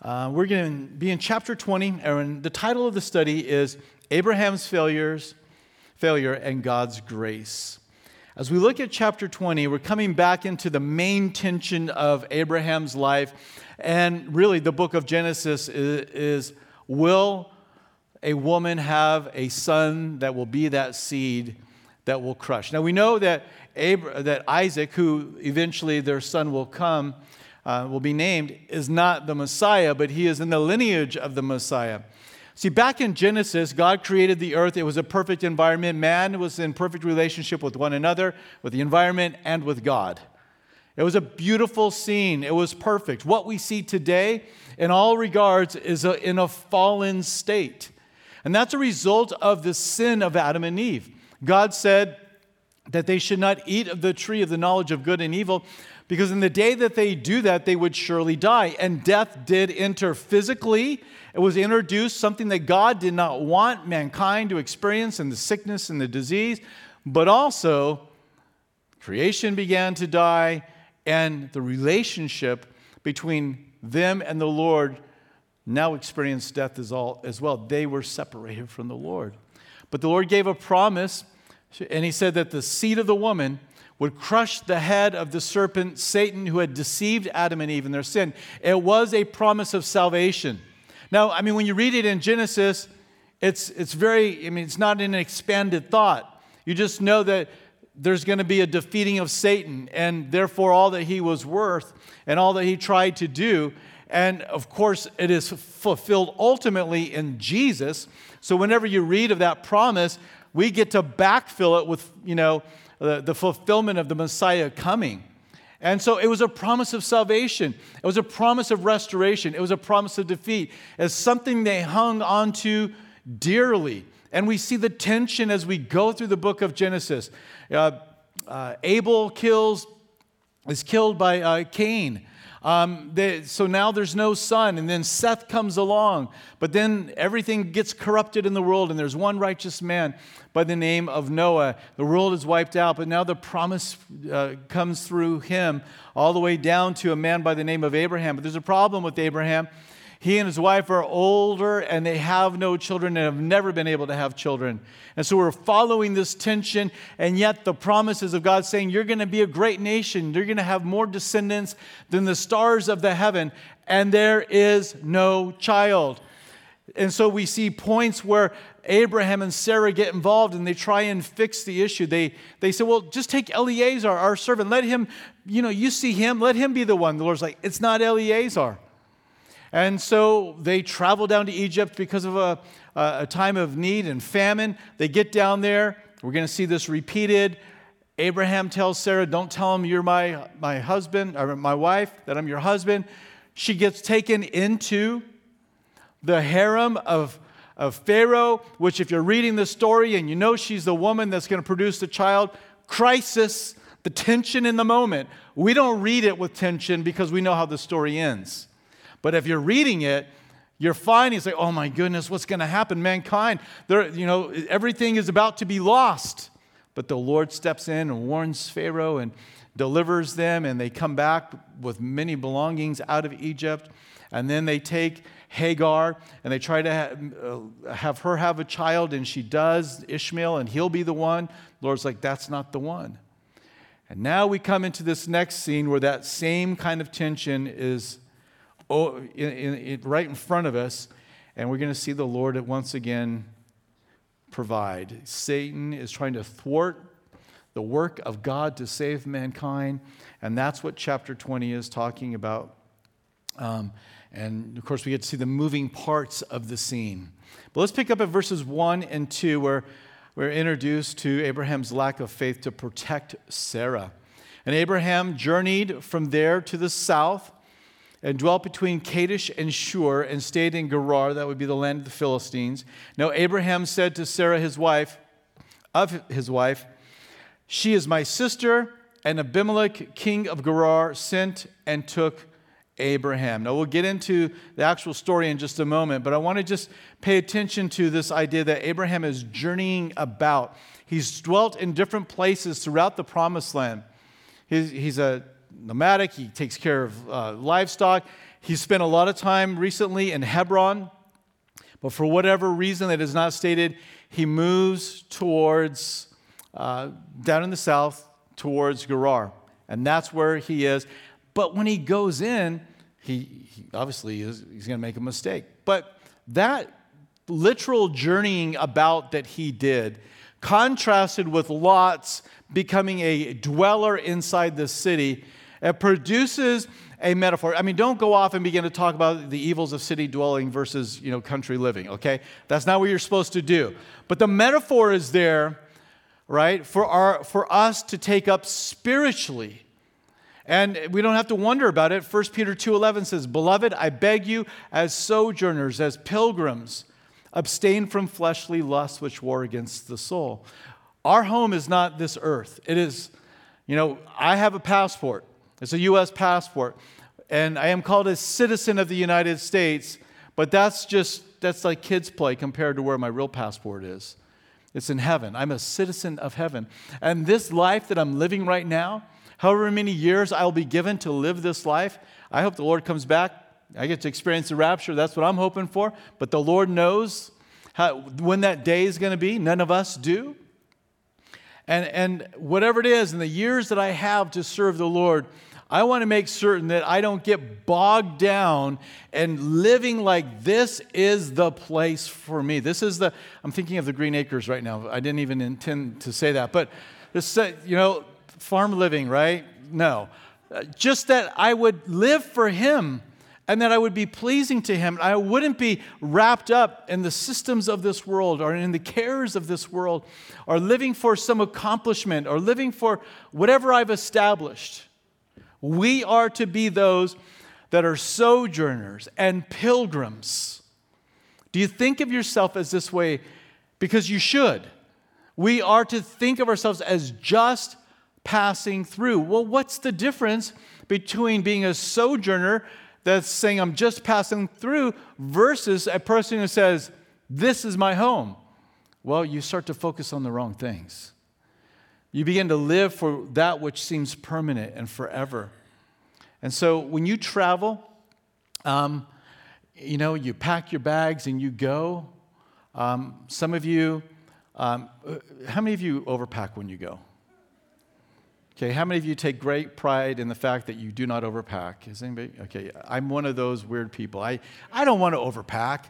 Uh, we're going to be in chapter 20, and the title of the study is Abraham's Failures, Failure and God's Grace. As we look at chapter 20, we're coming back into the main tension of Abraham's life. And really, the book of Genesis is, is will a woman have a son that will be that seed that will crush? Now, we know that, Abra- that Isaac, who eventually their son will come, uh, will be named, is not the Messiah, but he is in the lineage of the Messiah. See, back in Genesis, God created the earth. It was a perfect environment. Man was in perfect relationship with one another, with the environment, and with God. It was a beautiful scene. It was perfect. What we see today, in all regards, is a, in a fallen state. And that's a result of the sin of Adam and Eve. God said that they should not eat of the tree of the knowledge of good and evil, because in the day that they do that, they would surely die. And death did enter physically. It was introduced, something that God did not want mankind to experience, and the sickness and the disease, but also creation began to die, and the relationship between them and the Lord now experienced death as, all, as well. They were separated from the Lord. But the Lord gave a promise, and He said that the seed of the woman would crush the head of the serpent, Satan, who had deceived Adam and Eve in their sin. It was a promise of salvation. Now, I mean, when you read it in Genesis, it's, it's very, I mean, it's not an expanded thought. You just know that there's going to be a defeating of Satan, and therefore all that he was worth and all that he tried to do. And of course, it is fulfilled ultimately in Jesus. So whenever you read of that promise, we get to backfill it with, you know, the, the fulfillment of the Messiah coming. And so it was a promise of salvation. It was a promise of restoration. It was a promise of defeat. As something they hung onto dearly. And we see the tension as we go through the book of Genesis. Uh, uh, Abel kills, is killed by uh, Cain. Um, they, so now there's no son, and then Seth comes along. But then everything gets corrupted in the world, and there's one righteous man by the name of Noah. The world is wiped out, but now the promise uh, comes through him all the way down to a man by the name of Abraham. But there's a problem with Abraham. He and his wife are older and they have no children and have never been able to have children. And so we're following this tension, and yet the promises of God saying, You're going to be a great nation. You're going to have more descendants than the stars of the heaven, and there is no child. And so we see points where Abraham and Sarah get involved and they try and fix the issue. They, they say, Well, just take Eliezer, our servant. Let him, you know, you see him, let him be the one. The Lord's like, It's not Eliezer. And so they travel down to Egypt because of a, a time of need and famine. They get down there. We're going to see this repeated. Abraham tells Sarah, Don't tell him you're my, my husband or my wife, that I'm your husband. She gets taken into the harem of, of Pharaoh, which, if you're reading the story and you know she's the woman that's going to produce the child, crisis, the tension in the moment. We don't read it with tension because we know how the story ends. But if you're reading it, you're finding it's like, oh my goodness, what's going to happen? Mankind, you know, everything is about to be lost. But the Lord steps in and warns Pharaoh and delivers them, and they come back with many belongings out of Egypt. And then they take Hagar and they try to have, uh, have her have a child, and she does, Ishmael, and he'll be the one. The Lord's like, that's not the one. And now we come into this next scene where that same kind of tension is oh, in, in, right in front of us, and we're going to see the Lord once again provide. Satan is trying to thwart the work of God to save mankind, and that's what chapter 20 is talking about. Um, and of course, we get to see the moving parts of the scene. But let's pick up at verses 1 and 2, where we're introduced to Abraham's lack of faith to protect Sarah. And Abraham journeyed from there to the south and dwelt between Kadesh and Shur and stayed in Gerar, that would be the land of the Philistines. Now Abraham said to Sarah, his wife, of his wife, She is my sister, and Abimelech, king of Gerar, sent and took Abraham. Now we'll get into the actual story in just a moment, but I want to just pay attention to this idea that Abraham is journeying about. He's dwelt in different places throughout the promised land. He's, he's a nomadic, he takes care of uh, livestock. He spent a lot of time recently in Hebron, but for whatever reason that is not stated, he moves towards, uh, down in the south, towards Gerar. And that's where he is. But when he goes in, he, he obviously is, he's going to make a mistake. But that literal journeying about that he did, contrasted with Lot's becoming a dweller inside the city, it produces a metaphor. I mean, don't go off and begin to talk about the evils of city dwelling versus, you know, country living, okay? That's not what you're supposed to do. But the metaphor is there, right, for, our, for us to take up spiritually. And we don't have to wonder about it. 1 Peter 2:11 says, "Beloved, I beg you as sojourners, as pilgrims, abstain from fleshly lusts which war against the soul." Our home is not this earth. It is, you know, I have a passport. It's a US passport, and I am called a citizen of the United States, but that's just that's like kids play compared to where my real passport is. It's in heaven. I'm a citizen of heaven. And this life that I'm living right now, however many years I'll be given to live this life, I hope the Lord comes back. I get to experience the rapture. That's what I'm hoping for. But the Lord knows how, when that day is going to be. None of us do. And, and whatever it is, in the years that I have to serve the Lord, I want to make certain that I don't get bogged down and living like this is the place for me. This is the, I'm thinking of the Green Acres right now. I didn't even intend to say that, but this, you know, farm living, right? No. Uh, just that I would live for Him and that I would be pleasing to Him. I wouldn't be wrapped up in the systems of this world or in the cares of this world or living for some accomplishment or living for whatever I've established. We are to be those that are sojourners and pilgrims. Do you think of yourself as this way? Because you should. We are to think of ourselves as just passing through. Well, what's the difference between being a sojourner that's saying, I'm just passing through, versus a person who says, This is my home? Well, you start to focus on the wrong things. You begin to live for that which seems permanent and forever. And so when you travel, um, you know, you pack your bags and you go. Um, some of you, um, uh, how many of you overpack when you go? Okay, how many of you take great pride in the fact that you do not overpack? Is anybody? Okay, I'm one of those weird people. I, I don't want to overpack.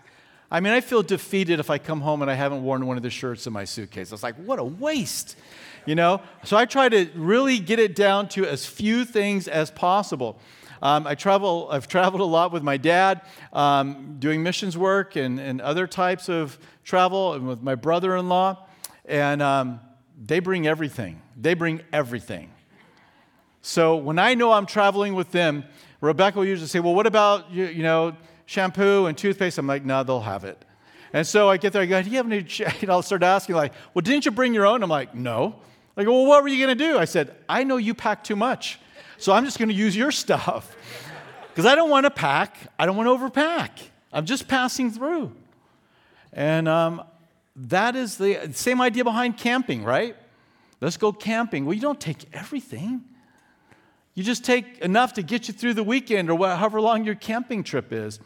I mean, I feel defeated if I come home and I haven't worn one of the shirts in my suitcase. It's like, what a waste, you know? So I try to really get it down to as few things as possible. Um, I travel, I've traveled a lot with my dad, um, doing missions work and, and other types of travel, and with my brother in law. And um, they bring everything. They bring everything. So when I know I'm traveling with them, Rebecca will usually say, Well, what about, you, you know, shampoo and toothpaste. I'm like, no, they'll have it. And so I get there, I go, do you have any, know, I'll start asking, like, well, didn't you bring your own? I'm like, no. I go, well, what were you going to do? I said, I know you pack too much, so I'm just going to use your stuff. Because I don't want to pack, I don't want to overpack. I'm just passing through. And um, that is the same idea behind camping, right? Let's go camping. Well, you don't take everything. You just take enough to get you through the weekend or however long your camping trip is.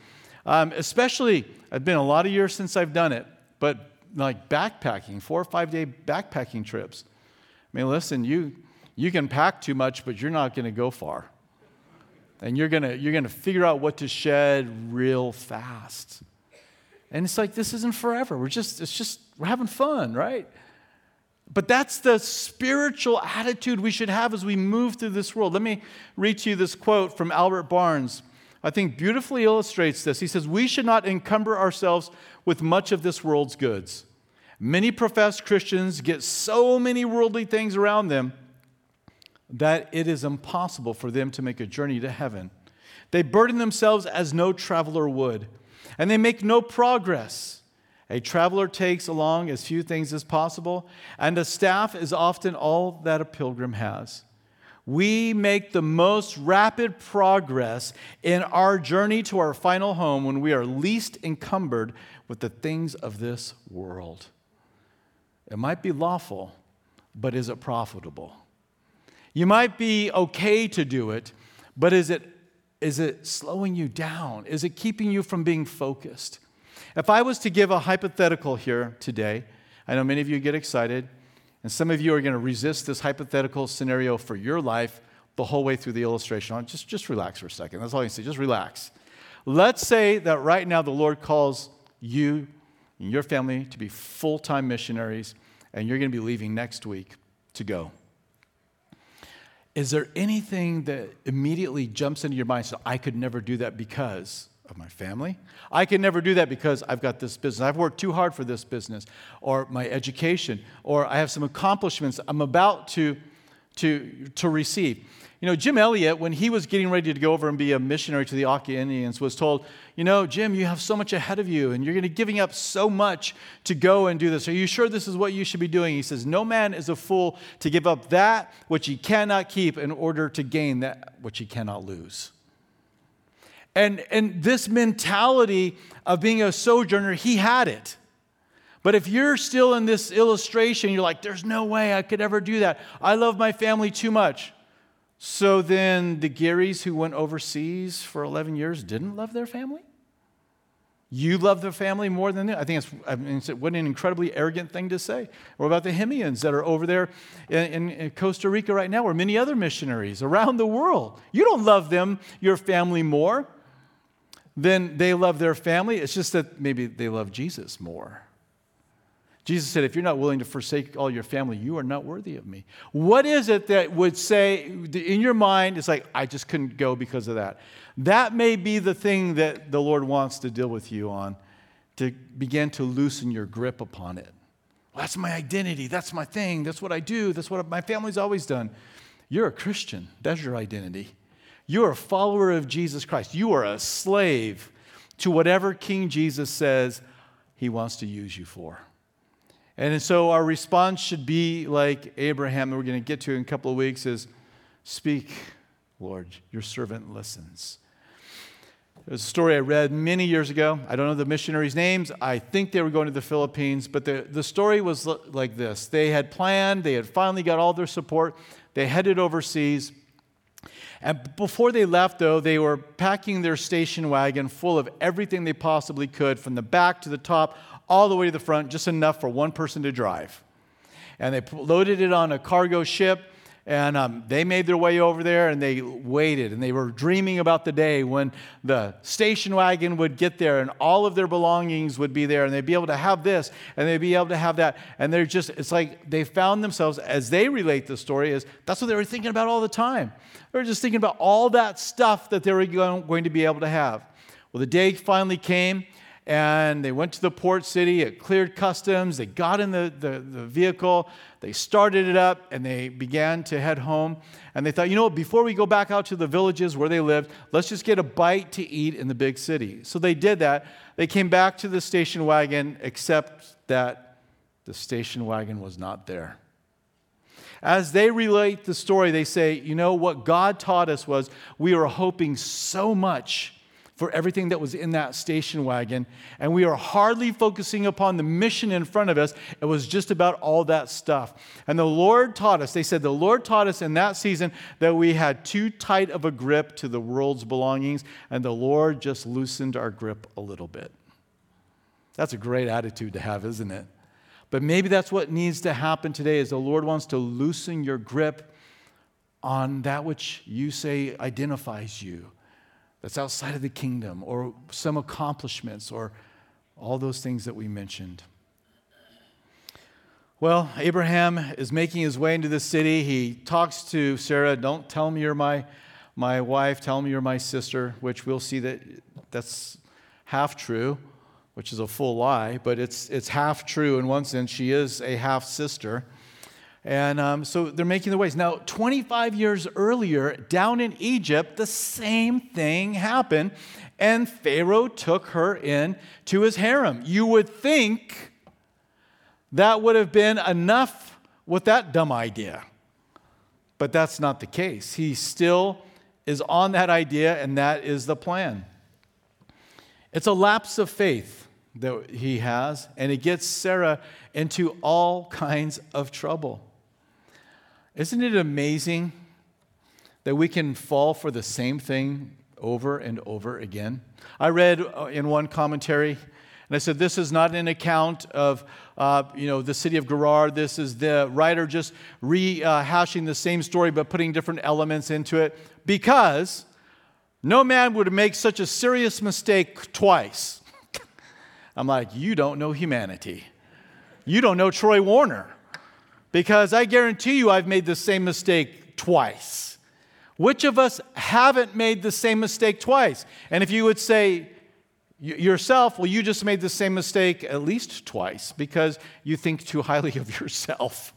Um, especially, it's been a lot of years since I've done it, but like backpacking, four or five day backpacking trips. I mean, listen, you, you can pack too much, but you're not going to go far. And you're going you're going to figure out what to shed real fast. And it's like, this isn't forever. We're just, it's just, we're having fun, right? But that's the spiritual attitude we should have as we move through this world. Let me read to you this quote from Albert Barnes. I think beautifully illustrates this. He says, We should not encumber ourselves with much of this world's goods. Many professed Christians get so many worldly things around them that it is impossible for them to make a journey to heaven. They burden themselves as no traveler would, and they make no progress. A traveler takes along as few things as possible, and a staff is often all that a pilgrim has. We make the most rapid progress in our journey to our final home when we are least encumbered with the things of this world. It might be lawful, but is it profitable? You might be okay to do it, but is it is it slowing you down? Is it keeping you from being focused? If I was to give a hypothetical here today, I know many of you get excited, and some of you are going to resist this hypothetical scenario for your life the whole way through the illustration. Oh, just, just relax for a second. That's all you say. Just relax. Let's say that right now the Lord calls you and your family to be full time missionaries, and you're going to be leaving next week to go. Is there anything that immediately jumps into your mind? So I could never do that because of my family. I can never do that because I've got this business. I've worked too hard for this business, or my education, or I have some accomplishments I'm about to, to, to receive. You know, Jim Elliot, when he was getting ready to go over and be a missionary to the Auca Indians, was told, You know, Jim, you have so much ahead of you, and you're going to be giving up so much to go and do this. Are you sure this is what you should be doing? He says, No man is a fool to give up that which he cannot keep in order to gain that which he cannot lose. And, and this mentality of being a sojourner, he had it. But if you're still in this illustration, you're like, there's no way I could ever do that. I love my family too much. So then the Garys who went overseas for 11 years didn't love their family? You love their family more than them? I think it's, I mean, it's what an incredibly arrogant thing to say. What about the Hemians that are over there in, in Costa Rica right now, or many other missionaries around the world. You don't love them, your family, more than they love their family. It's just that maybe they love Jesus more. Jesus said, If you're not willing to forsake all your family, you are not worthy of me. What is it that would say in your mind, it's like, I just couldn't go because of that? That may be the thing that the Lord wants to deal with you on, to begin to loosen your grip upon it. Well, that's my identity. That's my thing. That's what I do. That's what my family's always done. You're a Christian. That's your identity. You're a follower of Jesus Christ. You are a slave to whatever King Jesus says he wants to use you for. And so our response should be like Abraham, that we're going to get to in a couple of weeks, is speak, Lord, your servant listens. There's a story I read many years ago. I don't know the missionaries' names. I think they were going to the Philippines, but the, the story was like this. They had planned, they had finally got all their support, they headed overseas. And before they left, though, they were packing their station wagon full of everything they possibly could, from the back to the top, all the way to the front, just enough for one person to drive. And they loaded it on a cargo ship, and um, they made their way over there and they waited. And they were dreaming about the day when the station wagon would get there and all of their belongings would be there, and they'd be able to have this and they'd be able to have that. And they're just, it's like they found themselves, as they relate the story, is that's what they were thinking about all the time. They were just thinking about all that stuff that they were going to be able to have. Well, the day finally came and they went to the port city. It cleared customs. They got in the, the, the, vehicle. They started it up and they began to head home. And they thought, you know before we go back out to the villages where they lived, let's just get a bite to eat in the big city. So they did that. They came back to the station wagon, except that the station wagon was not there. As they relate the story, they say, you know, what God taught us was we were hoping so much for everything that was in that station wagon. And we are hardly focusing upon the mission in front of us. It was just about all that stuff. And the Lord taught us, they said, the Lord taught us in that season that we had too tight of a grip to the world's belongings, and the Lord just loosened our grip a little bit. That's a great attitude to have, isn't it? But maybe that's what needs to happen today is the Lord wants to loosen your grip on that which you say identifies you that's outside of the kingdom, or some accomplishments, or all those things that we mentioned. Well, Abraham is making his way into the city. He talks to Sarah, Don't tell me you're my, my wife, tell me you're my sister, which we'll see that that's half true, which is a full lie, but it's, it's half true in one sense. She is a half sister. And um, so they're making their ways. Now, 25 years earlier, down in Egypt, the same thing happened, and Pharaoh took her in to his harem. You would think that would have been enough with that dumb idea. But that's not the case. He still is on that idea, and that is the plan. It's a lapse of faith that he has, and it gets Sarah into all kinds of trouble. Isn't it amazing that we can fall for the same thing over and over again. I read uh, in one commentary, and I said, This is not an account of uh, you know, the city of Gerar. This is the writer just rehashing the same story but putting different elements into it because no man would make such a serious mistake twice. I'm like, You don't know humanity. You don't know Troy Warner because I guarantee you I've made the same mistake twice. Which of us haven't made the same mistake twice? And if you would say yourself, well, you just made the same mistake at least twice because you think too highly of yourself.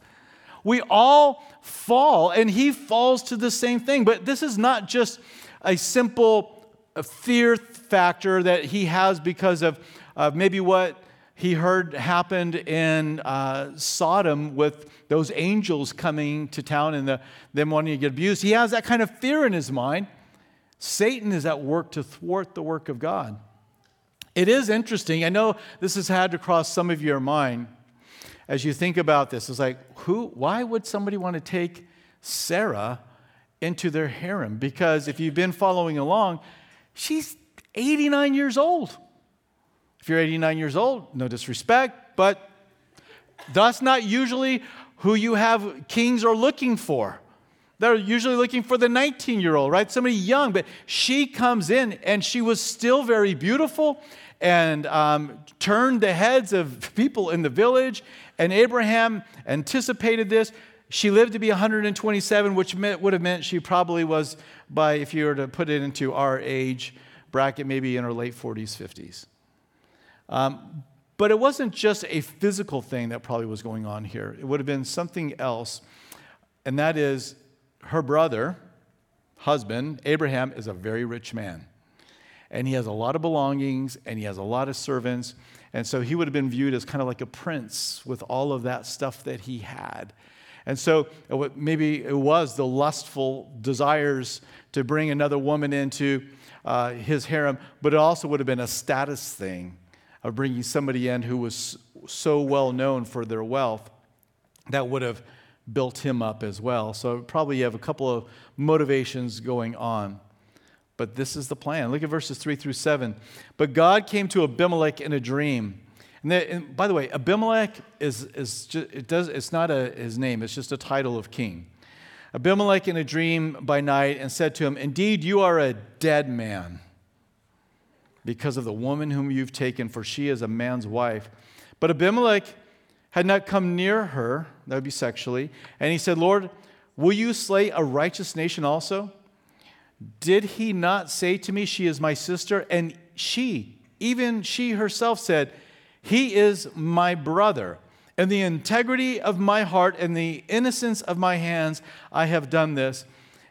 We all fall, and he falls to the same thing. But this is not just a simple uh, fear factor that he has because of, of maybe what he heard happened in uh, Sodom with those angels coming to town and the, them wanting to get abused. He has that kind of fear in his mind. Satan is at work to thwart the work of God. It is interesting. I know this has had to cross some of your mind as you think about this. It's like, who, why would somebody want to take Sarah into their harem? Because if you've been following along, she's 89 years old. If you're 89 years old, no disrespect, but that's not usually who you have kings are looking for. They're usually looking for the 19 year old, right? Somebody young, but she comes in and she was still very beautiful and um, turned the heads of people in the village. And Abraham anticipated this. She lived to be 127, which meant, would have meant she probably was, by if you were to put it into our age bracket, maybe in her late 40s, 50s. Um, but it wasn't just a physical thing that probably was going on here. It would have been something else, and that is her brother, husband, Abraham, is a very rich man. And he has a lot of belongings and he has a lot of servants. And so he would have been viewed as kind of like a prince with all of that stuff that he had. And so maybe it was the lustful desires to bring another woman into uh, his harem, but it also would have been a status thing of bringing somebody in who was so well known for their wealth that would have built him up as well. So probably you have a couple of motivations going on. But this is the plan. Look at verses 3 through 7. But God came to Abimelech in a dream. And, and by the way, Abimelech is, is just, it does, it's not a, his name, it's just a title of king. Abimelech in a dream by night and said to him, Indeed, you are a dead man because of the woman whom you've taken, for she is a man's wife. But Abimelech had not come near her, that would be sexually, and he said, Lord, will you slay a righteous nation also? Did he not say to me, She is my sister? And she, even she herself, said, He is my brother. In the integrity of my heart and the innocence of my hands, I have done this.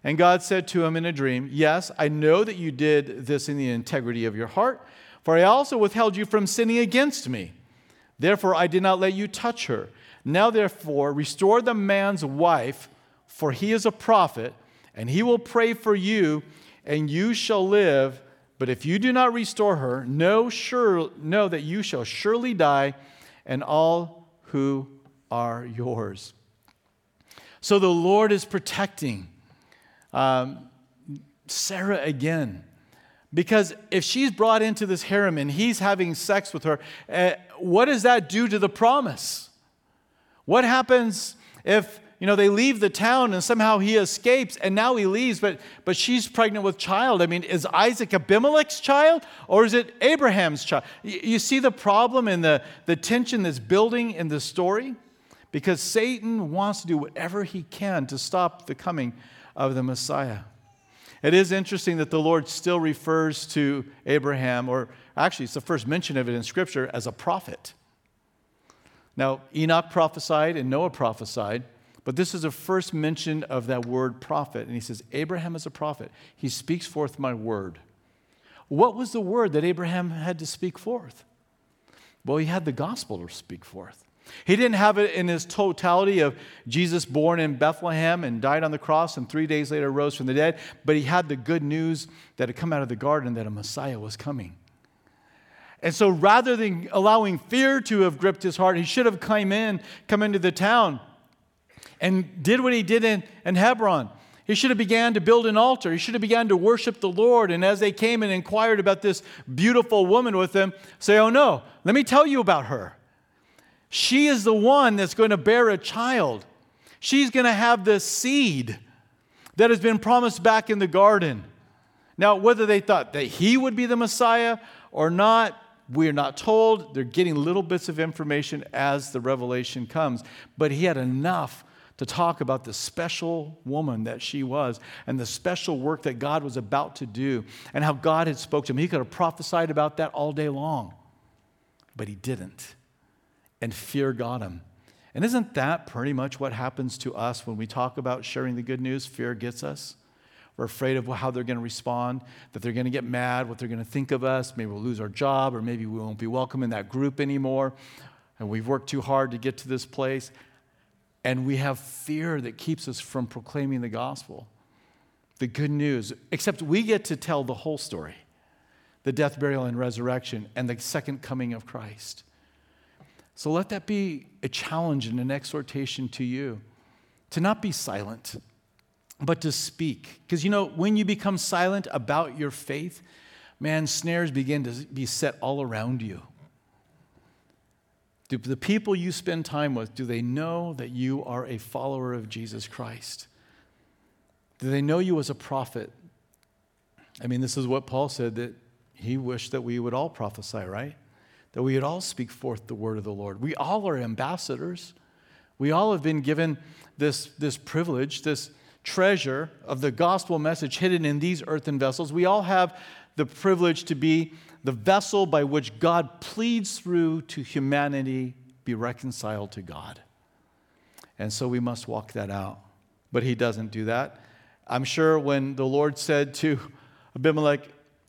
And God said to him in a dream, Yes, I know that you did this in the integrity of your heart, for I also withheld you from sinning against me. Therefore, I did not let you touch her. Now, therefore, restore the man's wife, for he is a prophet, and he will pray for you, and you shall live. But if you do not restore her, know, sure, know that you shall surely die, and all who are yours. So the Lord is protecting um, Sarah again. Because if she's brought into this harem and he's having sex with her, uh, what does that do to the promise? What happens if you know they leave the town and somehow he escapes and now he leaves, but but she's pregnant with child? I mean, is Isaac Abimelech's child or is it Abraham's child? You, you see the problem and the, the tension that's building in the story? Because Satan wants to do whatever he can to stop the coming of the Messiah. It is interesting that the Lord still refers to Abraham, or actually, it's the first mention of it in Scripture, as a prophet. Now, Enoch prophesied and Noah prophesied, but this is the first mention of that word prophet. And he says, Abraham is a prophet. He speaks forth my word. What was the word that Abraham had to speak forth? Well, he had the gospel to speak forth. He didn't have it in his totality of Jesus born in Bethlehem and died on the cross and three days later rose from the dead, but he had the good news that had come out of the garden that a Messiah was coming. And so rather than allowing fear to have gripped his heart, he should have come in, come into the town and did what he did in, in Hebron. He should have began to build an altar. He should have began to worship the Lord. And as they came and inquired about this beautiful woman with him, say, "Oh no, let me tell you about her. She is the one that's going to bear a child. She's going to have the seed that has been promised back in the garden." Now, whether they thought that he would be the Messiah or not, we're not told. They're getting little bits of information as the revelation comes. But he had enough to talk about the special woman that she was and the special work that God was about to do and how God had spoke to him. He could have prophesied about that all day long, but he didn't. And fear got him. And isn't that pretty much what happens to us when we talk about sharing the good news? Fear gets us. We're afraid of how they're going to respond, that they're going to get mad, what they're going to think of us. Maybe we'll lose our job, or maybe we won't be welcome in that group anymore. And we've worked too hard to get to this place. And we have fear that keeps us from proclaiming the gospel, the good news. Except we get to tell the whole story the death, burial, and resurrection, and the second coming of Christ. So let that be a challenge and an exhortation to you to not be silent but to speak. Because you know, when you become silent about your faith, man, snares begin to be set all around you. Do the people you spend time with, do they know that you are a follower of Jesus Christ? Do they know you as a prophet? I mean, this is what Paul said that he wished that we would all prophesy, right? That we would all speak forth the word of the Lord. We all are ambassadors. We all have been given this, this privilege, this, treasure of the gospel message hidden in these earthen vessels. We all have the privilege to be the vessel by which God pleads through to humanity be reconciled to God. And so we must walk that out. But he doesn't do that. I'm sure when the Lord said to Abimelech,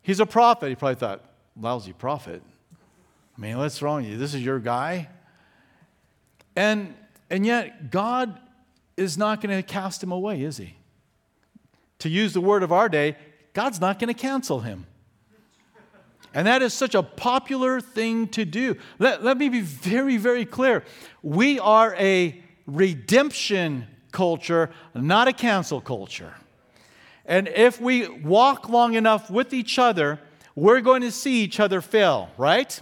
he's a prophet, he probably thought, lousy prophet. I mean, what's wrong with you? This is your guy? And, and yet, God is not going to cast him away, is he? To use the word of our day, God's not going to cancel him. And that is such a popular thing to do. Let, let me be very, very clear. We are a redemption culture, not a cancel culture. And if we walk long enough with each other, we're going to see each other fail, right?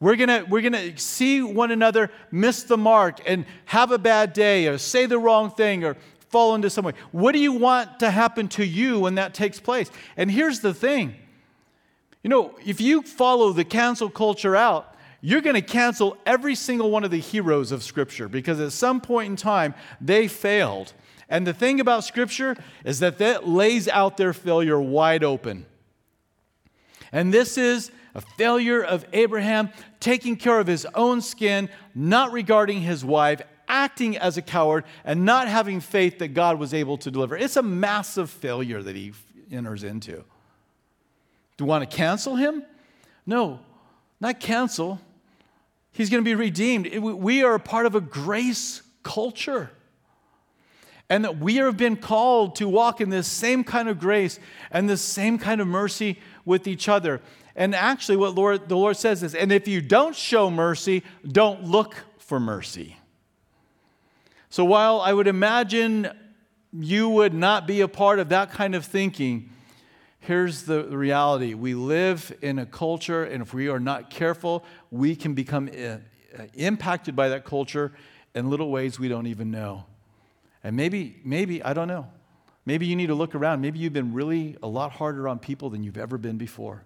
We're gonna, we're gonna see one another miss the mark and have a bad day or say the wrong thing or fall into some way. What do you want to happen to you when that takes place? And here's the thing you know, if you follow the cancel culture out, you're going to cancel every single one of the heroes of Scripture because at some point in time they failed. And the thing about Scripture is that that lays out their failure wide open. And this is a failure of Abraham taking care of his own skin, not regarding his wife, acting as a coward, and not having faith that God was able to deliver. It's a massive failure that he enters into. Do you want to cancel him? No, not cancel. He's going to be redeemed. We are a part of a grace culture. And that we have been called to walk in this same kind of grace and this same kind of mercy with each other. And actually, what Lord, the Lord says is, and if you don't show mercy, don't look for mercy. So while I would imagine you would not be a part of that kind of thinking, here's the reality. We live in a culture, and if we are not careful, we can become uh, impacted by that culture in little ways we don't even know. And maybe, maybe, I don't know. Maybe you need to look around. Maybe you've been really a lot harder on people than you've ever been before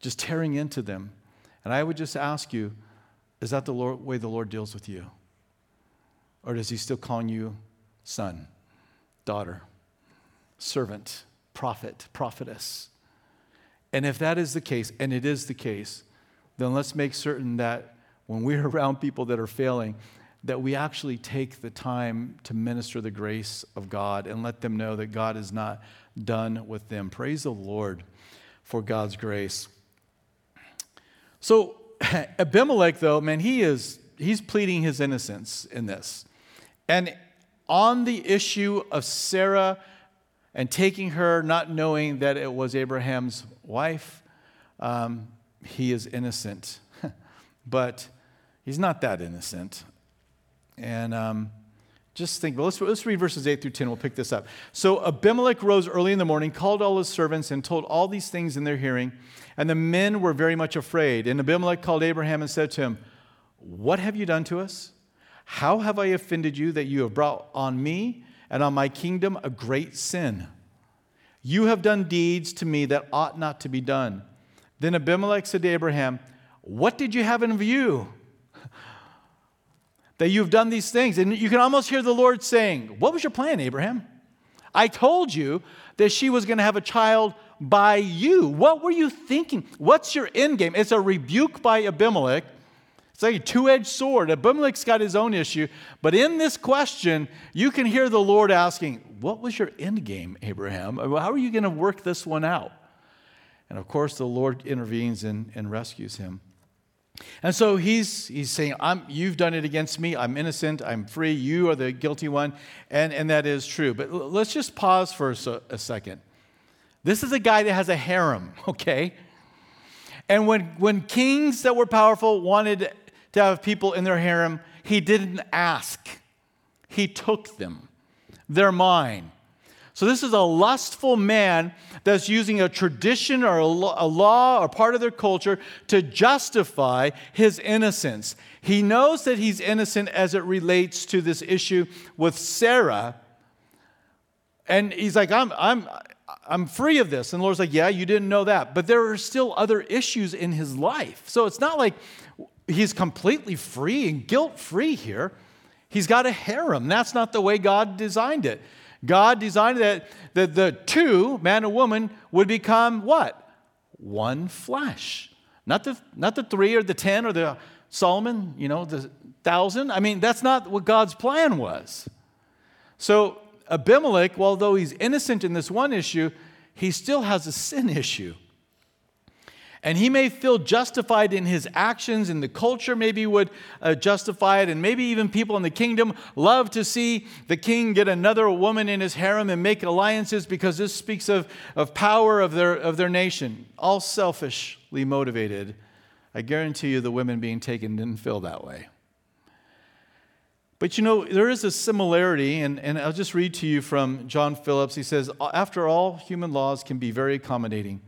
just tearing into them. And I would just ask you is that the Lord, way the Lord deals with you? Or does he still calling you son, daughter, servant, prophet, prophetess? And if that is the case, and it is the case, then let's make certain that when we're around people that are failing, that we actually take the time to minister the grace of God and let them know that God is not done with them. Praise the Lord for God's grace. So Abimelech, though, man, he is he's pleading his innocence in this. And on the issue of Sarah and taking her, not knowing that it was Abraham's wife, um, he is innocent. but he's not that innocent. And um, Just think, well, let's, let's read verses 8 through 10. We'll pick this up. So Abimelech rose early in the morning, called all his servants, and told all these things in their hearing. And the men were very much afraid. And Abimelech called Abraham and said to him, What have you done to us? How have I offended you that you have brought on me and on my kingdom a great sin? You have done deeds to me that ought not to be done. Then Abimelech said to Abraham, What did you have in view? That you've done these things. And you can almost hear the Lord saying, What was your plan, Abraham? I told you that she was going to have a child by you. What were you thinking? What's your end game? It's a rebuke by Abimelech. It's like a two edged sword. Abimelech's got his own issue. But in this question, you can hear the Lord asking, What was your end game, Abraham? Uh, how are you going to work this one out? And of course, the Lord intervenes and, and rescues him. And so he's, he's saying, You've done it against me. I'm innocent. I'm free. You are the guilty one. And, and that is true. But let's just pause for a, a second. This is a guy that has a harem, okay? And when, when kings that were powerful wanted to have people in their harem, he didn't ask, he took them. They're mine. So, this is a lustful man that's using a tradition or a law or part of their culture to justify his innocence. He knows that he's innocent as it relates to this issue with Sarah. And he's like, I'm, I'm, I'm free of this. And the Lord's like, Yeah, you didn't know that. But there are still other issues in his life. So, it's not like he's completely free and guilt free here. He's got a harem. That's not the way God designed it. God designed that, that the two, man and woman, would become what? One flesh. Not the, not the three or the ten or the Solomon, you know, the thousand. I mean, that's not what God's plan was. So Abimelech, although he's innocent in this one issue, he still has a sin issue. And he may feel justified in his actions, and the culture maybe would uh, justify it, and maybe even people in the kingdom love to see the king get another woman in his harem and make alliances because this speaks of, of power of their, of their nation. All selfishly motivated. I guarantee you the women being taken didn't feel that way. But you know, there is a similarity, and, and I'll just read to you from John Phillips. He says, After all, human laws can be very accommodating.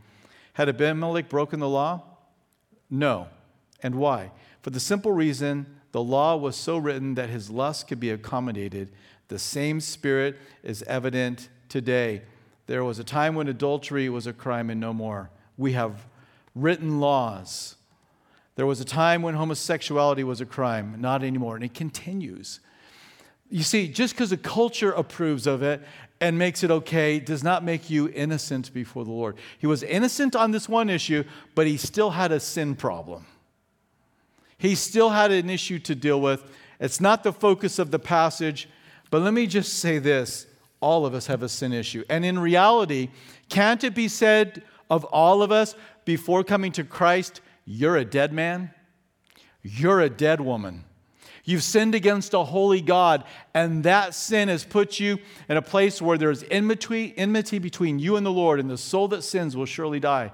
Had Abimelech broken the law? No. And why? For the simple reason the law was so written that his lust could be accommodated. The same spirit is evident today. There was a time when adultery was a crime and no more. We have written laws. There was a time when homosexuality was a crime, not anymore, and it continues. You see, just because a culture approves of it and makes it okay does not make you innocent before the Lord. He was innocent on this one issue, but he still had a sin problem. He still had an issue to deal with. It's not the focus of the passage, but let me just say this all of us have a sin issue. And in reality, can't it be said of all of us before coming to Christ, you're a dead man? You're a dead woman. You've sinned against a holy God, and that sin has put you in a place where there's enmity, enmity between you and the Lord, and the soul that sins will surely die.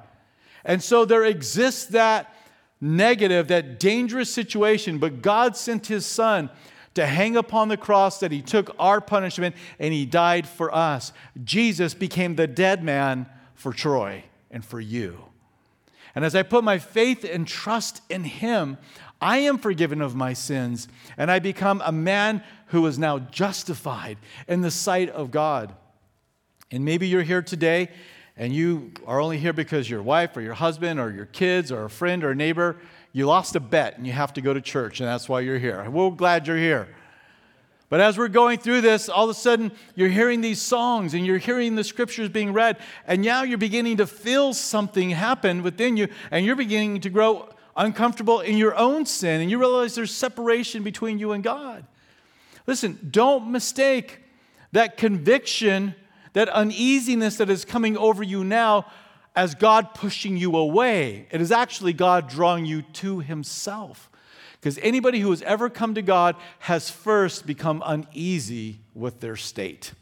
And so there exists that negative, that dangerous situation, but God sent his son to hang upon the cross that he took our punishment and he died for us. Jesus became the dead man for Troy and for you. And as I put my faith and trust in him, I am forgiven of my sins, and I become a man who is now justified in the sight of God. And maybe you're here today and you are only here because your wife or your husband or your kids or a friend or a neighbor, you lost a bet and you have to go to church, and that's why you're here. We're glad you're here. But as we're going through this, all of a sudden you're hearing these songs and you're hearing the scriptures being read, and now you're beginning to feel something happen within you, and you're beginning to grow uncomfortable in your own sin and you realize there's separation between you and God. Listen, don't mistake that conviction, that uneasiness that is coming over you now as God pushing you away. It is actually God drawing you to Himself. Because anybody who has ever come to God has first become uneasy with their state.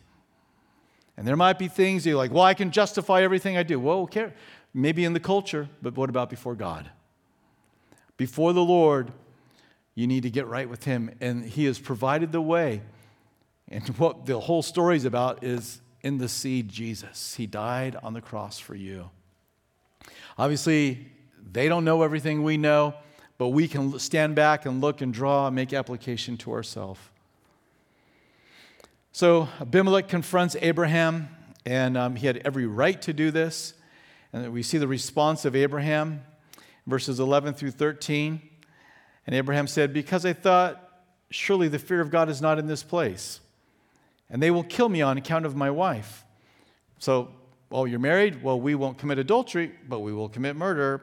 And there might be things you're like, well, I can justify everything I do. Well, okay, maybe in the culture, but what about before God? Before the Lord, you need to get right with Him. And He has provided the way. And what the whole story is about is in the seed, Jesus. He died on the cross for you. Obviously, they don't know everything we know, but we can stand back and look and draw and make application to ourselves. So Abimelech confronts Abraham, and um, he had every right to do this. And we see the response of Abraham, verses 11 through 13. And Abraham said, Because I thought, surely the fear of God is not in this place, and they will kill me on account of my wife. So, oh, you're married? Well, we won't commit adultery, but we will commit murder.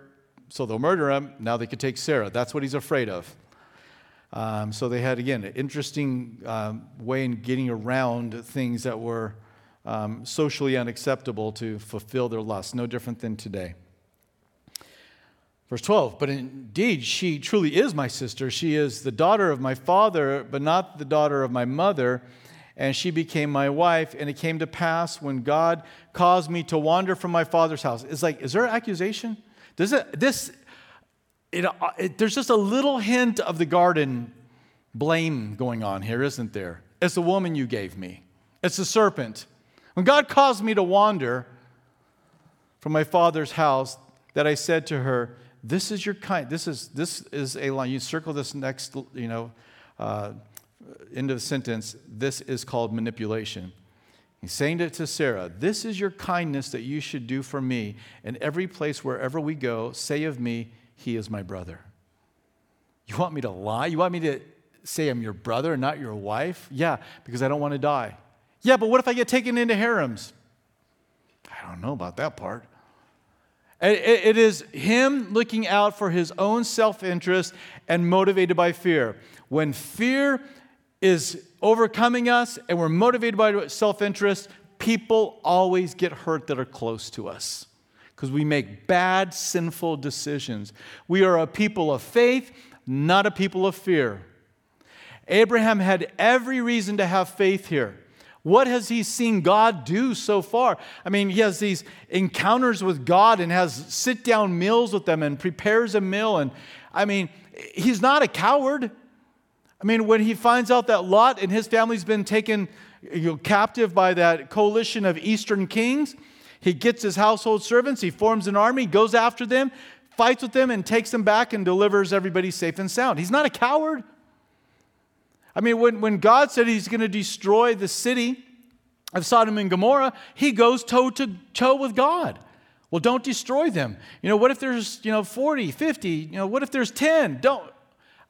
So they'll murder him. Now they could take Sarah. That's what he's afraid of. Um, so they had, again, an interesting um, way in getting around things that were um, socially unacceptable to fulfill their lust, no different than today. Verse 12, but indeed, she truly is my sister. She is the daughter of my father, but not the daughter of my mother. And she became my wife. And it came to pass when God caused me to wander from my father's house. It's like, is there an accusation? Does it, this, it, it, there's just a little hint of the garden blame going on here, isn't there? It's the woman you gave me, it's the serpent. When God caused me to wander from my father's house, that I said to her, This is your kind. This is, this is a line. You circle this next, you know, uh, end of sentence. This is called manipulation. He's saying it to Sarah, This is your kindness that you should do for me. In every place, wherever we go, say of me, he is my brother. You want me to lie? You want me to say I'm your brother and not your wife? Yeah, because I don't want to die. Yeah, but what if I get taken into harems? I don't know about that part. It is him looking out for his own self interest and motivated by fear. When fear is overcoming us and we're motivated by self interest, people always get hurt that are close to us because we make bad, sinful decisions. We are a people of faith, not a people of fear. Abraham had every reason to have faith here. What has he seen God do so far? I mean, he has these encounters with God and has sit down meals with them and prepares a meal. And I mean, he's not a coward. I mean, when he finds out that Lot and his family's been taken you know, captive by that coalition of eastern kings, he gets his household servants, he forms an army, goes after them, fights with them, and takes them back and delivers everybody safe and sound. He's not a coward. I mean, when, when God said he's going to destroy the city of Sodom and Gomorrah, he goes toe to toe with God. Well, don't destroy them. You know, what if there's, you know, 40, 50, you know, what if there's 10? Don't.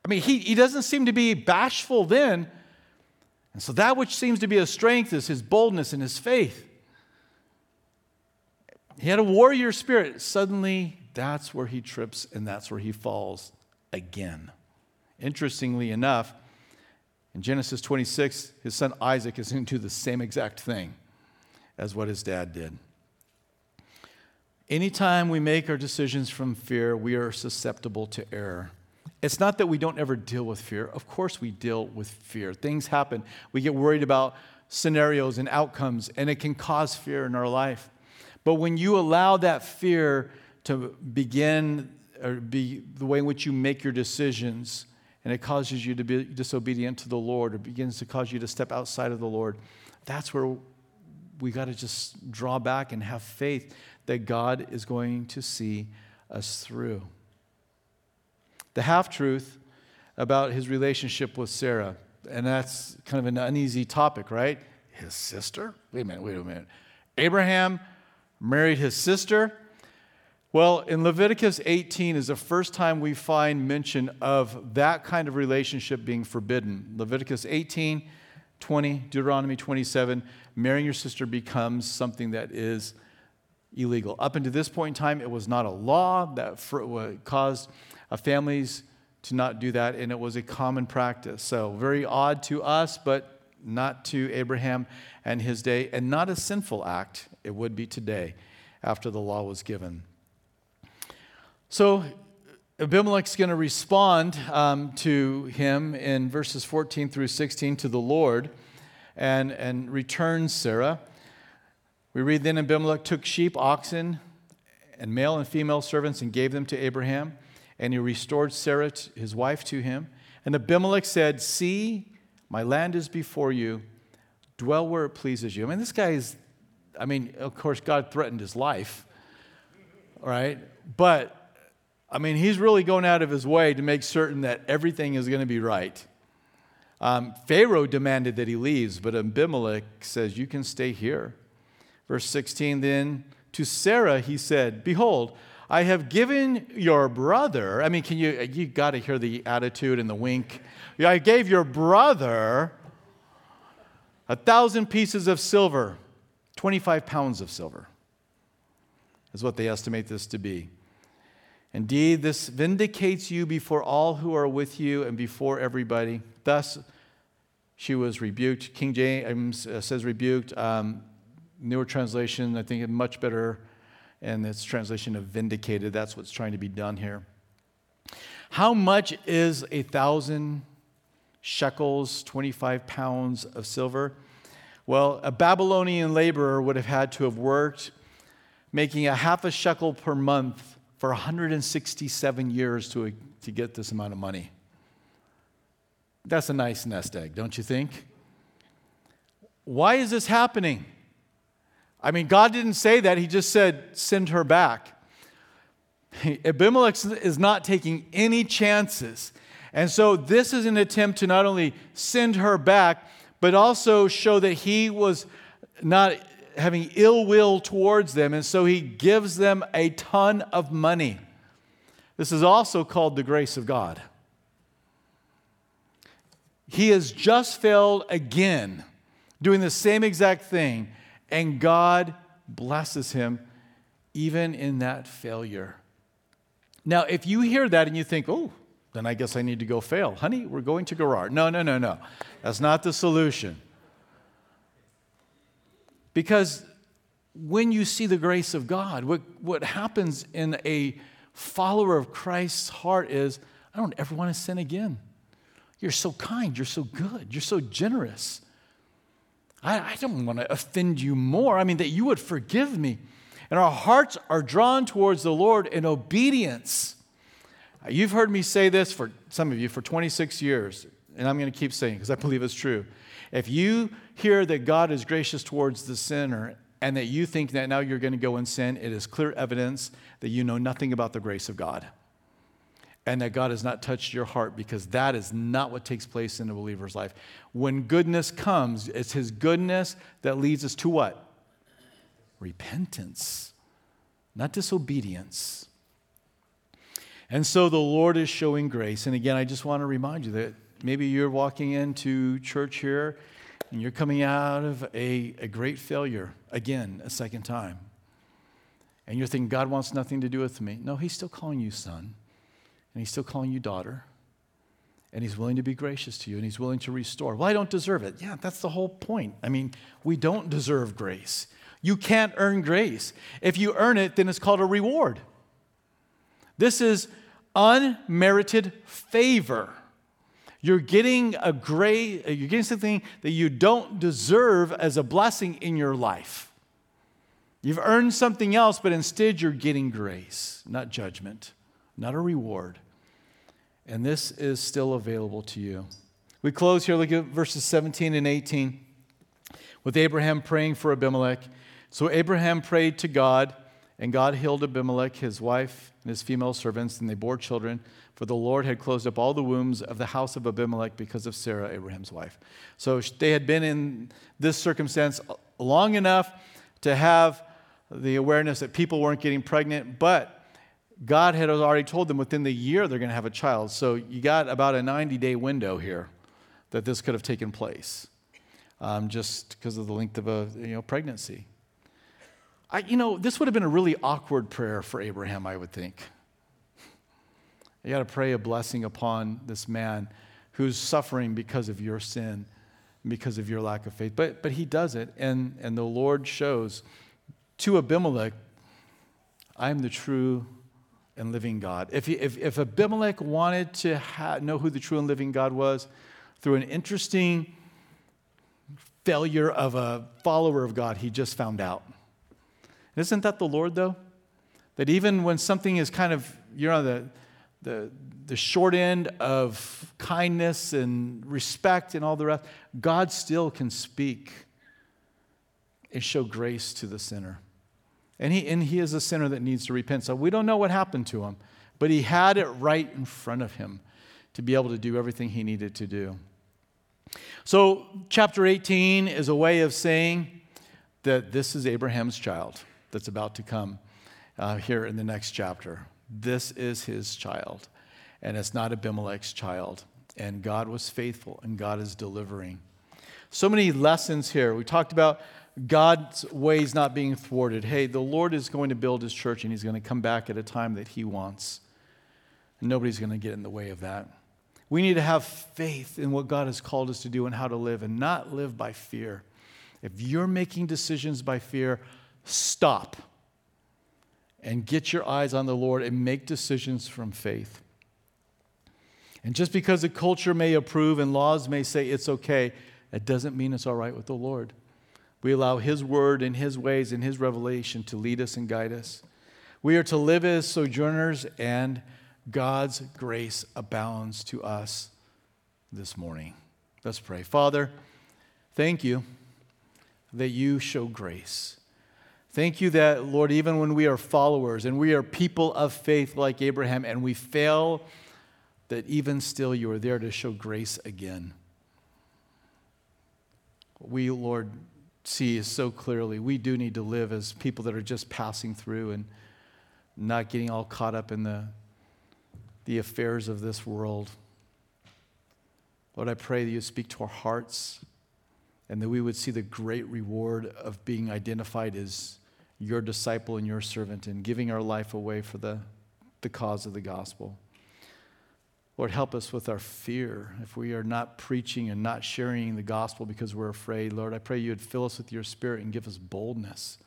I mean, he, he doesn't seem to be bashful then. And so that which seems to be a strength is his boldness and his faith. He had a warrior spirit. Suddenly, that's where he trips and that's where he falls again. Interestingly enough, in Genesis 26, his son Isaac is going to do the same exact thing as what his dad did. Anytime we make our decisions from fear, we are susceptible to error. It's not that we don't ever deal with fear. Of course, we deal with fear. Things happen. We get worried about scenarios and outcomes, and it can cause fear in our life. But when you allow that fear to begin or be the way in which you make your decisions, and it causes you to be disobedient to the Lord or begins to cause you to step outside of the Lord, that's where we got to just draw back and have faith that God is going to see us through. The half truth about his relationship with Sarah, and that's kind of an uneasy topic, right? His sister? Wait a minute, wait a minute. Abraham married his sister. Well, in Leviticus 18 is the first time we find mention of that kind of relationship being forbidden. Leviticus 18, 20, Deuteronomy 27, marrying your sister becomes something that is illegal. Up until this point in time, it was not a law that caused uh, families to not do that, and it was a common practice. So, very odd to us, but not to Abraham and his day, and not a sinful act. It would be today after the law was given. So Abimelech's going to respond um, to him in verses 14 through 16 to the Lord and, and returns Sarah. We read then Abimelech took sheep, oxen, and male and female servants and gave them to Abraham, and he restored Sarah, his wife, to him. And Abimelech said, See, my land is before you. dwell where it pleases you. I mean, this guy is, I mean, of course, God threatened his life, right? But, I mean, he's really going out of his way to make certain that everything is going to be right. Um, Pharaoh demanded that he leaves, but Abimelech says, You can stay here. Verse 16 then, to Sarah he said, Behold, I have given your brother, I mean, can you, you got to hear the attitude and the wink. I gave your brother a thousand pieces of silver, 25 pounds of silver is what they estimate this to be. Indeed, this vindicates you before all who are with you and before everybody. Thus, she was rebuked. King James uh, says rebuked. Um, newer translation, I think, much better, and its translation of vindicated. That's what's trying to be done here. How much is a thousand shekels, 25 pounds of silver? Well, a Babylonian laborer would have had to have worked making a half a shekel per month for 167 years to, to get this amount of money. That's a nice nest egg, don't you think? Why is this happening? I mean, God didn't say that, He just said, send her back. Abimelech is not taking any chances. And so, this is an attempt to not only send her back, but also show that he was not having ill will towards them. And so, he gives them a ton of money. This is also called the grace of God. He has just failed again, doing the same exact thing, and God blesses him even in that failure. Now, if you hear that and you think, oh, then I guess I need to go fail. Honey, we're going to Gerar. No, no, no, no. That's not the solution. Because when you see the grace of God, what, what happens in a follower of Christ's heart is, I don't ever want to sin again. You're so kind. You're so good. You're so generous. I, I don't want to offend you more. I mean, that you would forgive me. And our hearts are drawn towards the Lord in obedience. Uh, you've heard me say this for some of you for 26 years, and I'm going to keep saying because I believe it's true. If you hear that God is gracious towards the sinner and that you think that now you're going to go and sin, it is clear evidence that you know nothing about the grace of God and that God has not touched your heart because that is not what takes place in a believer's life. When goodness comes, it's His goodness that leads us to what? Repentance, not disobedience. And so the Lord is showing grace. And again, I just want to remind you that maybe you're walking into church here and you're coming out of a, a great failure again, a second time. And you're thinking, God wants nothing to do with me. No, He's still calling you son and he's still calling you daughter. And he's willing to be gracious to you and he's willing to restore. Well, I don't deserve it. Yeah, that's the whole point. I mean, we don't deserve grace. You can't earn grace. If you earn it, then it's called a reward. This is unmerited favor. You're getting a great, you're getting something that you don't deserve as a blessing in your life. You've earned something else, but instead you're getting grace, not judgment, not a reward and this is still available to you. We close here, look at verses 17 and 18 with Abraham praying for Abimelech. So Abraham prayed to God, and God healed Abimelech, his wife, and his female servants, and they bore children, for the Lord had closed up all the wombs of the house of Abimelech because of Sarah, Abraham's wife. So they had been in this circumstance long enough to have the awareness that people weren't getting pregnant, but God had already told them within the year they're going to have a child. So you got about a 90 day window here that this could have taken place um, just because of the length of a you know, pregnancy. I, you know, this would have been a really awkward prayer for Abraham, I would think. You got to pray a blessing upon this man who's suffering because of your sin, because of your lack of faith. But, but he does it, and, and the Lord shows to Abimelech, I am the true and living God. If, he, if, if Abimelech wanted to ha- know who the true and living God was through an interesting failure of a follower of God, he just found out. Isn't that the Lord, though? That even when something is kind of, you're on the, the, the short end of kindness and respect and all the rest, God still can speak and show grace to the sinner. And he, and he is a sinner that needs to repent. So we don't know what happened to him, but he had it right in front of him to be able to do everything he needed to do. So, chapter 18 is a way of saying that this is Abraham's child that's about to come uh, here in the next chapter. This is his child, and it's not Abimelech's child. And God was faithful, and God is delivering. So many lessons here. We talked about God's ways not being thwarted. Hey, the Lord is going to build his church, and he's going to come back at a time that he wants. And nobody's going to get in the way of that. We need to have faith in what God has called us to do and how to live, and not live by fear. If you're making decisions by fear, stop and get your eyes on the Lord and make decisions from faith. And just because the culture may approve and laws may say it's okay, it doesn't mean it's all right with the Lord. We allow His word and His ways and His revelation to lead us and guide us. We are to live as sojourners, and God's grace abounds to us this morning. Let's pray. Father, thank you that you show grace. Thank you that, Lord, even when we are followers and we are people of faith like Abraham and we fail, that even still you are there to show grace again. We, Lord, see so clearly we do need to live as people that are just passing through and not getting all caught up in the, the affairs of this world. Lord, I pray that you speak to our hearts and that we would see the great reward of being identified as your disciple and your servant and giving our life away for the, the cause of the gospel. Lord, help us with our fear. If we are not preaching and not sharing the gospel because we're afraid, Lord, I pray you would fill us with your spirit and give us boldness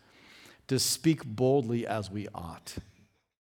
to speak boldly as we ought.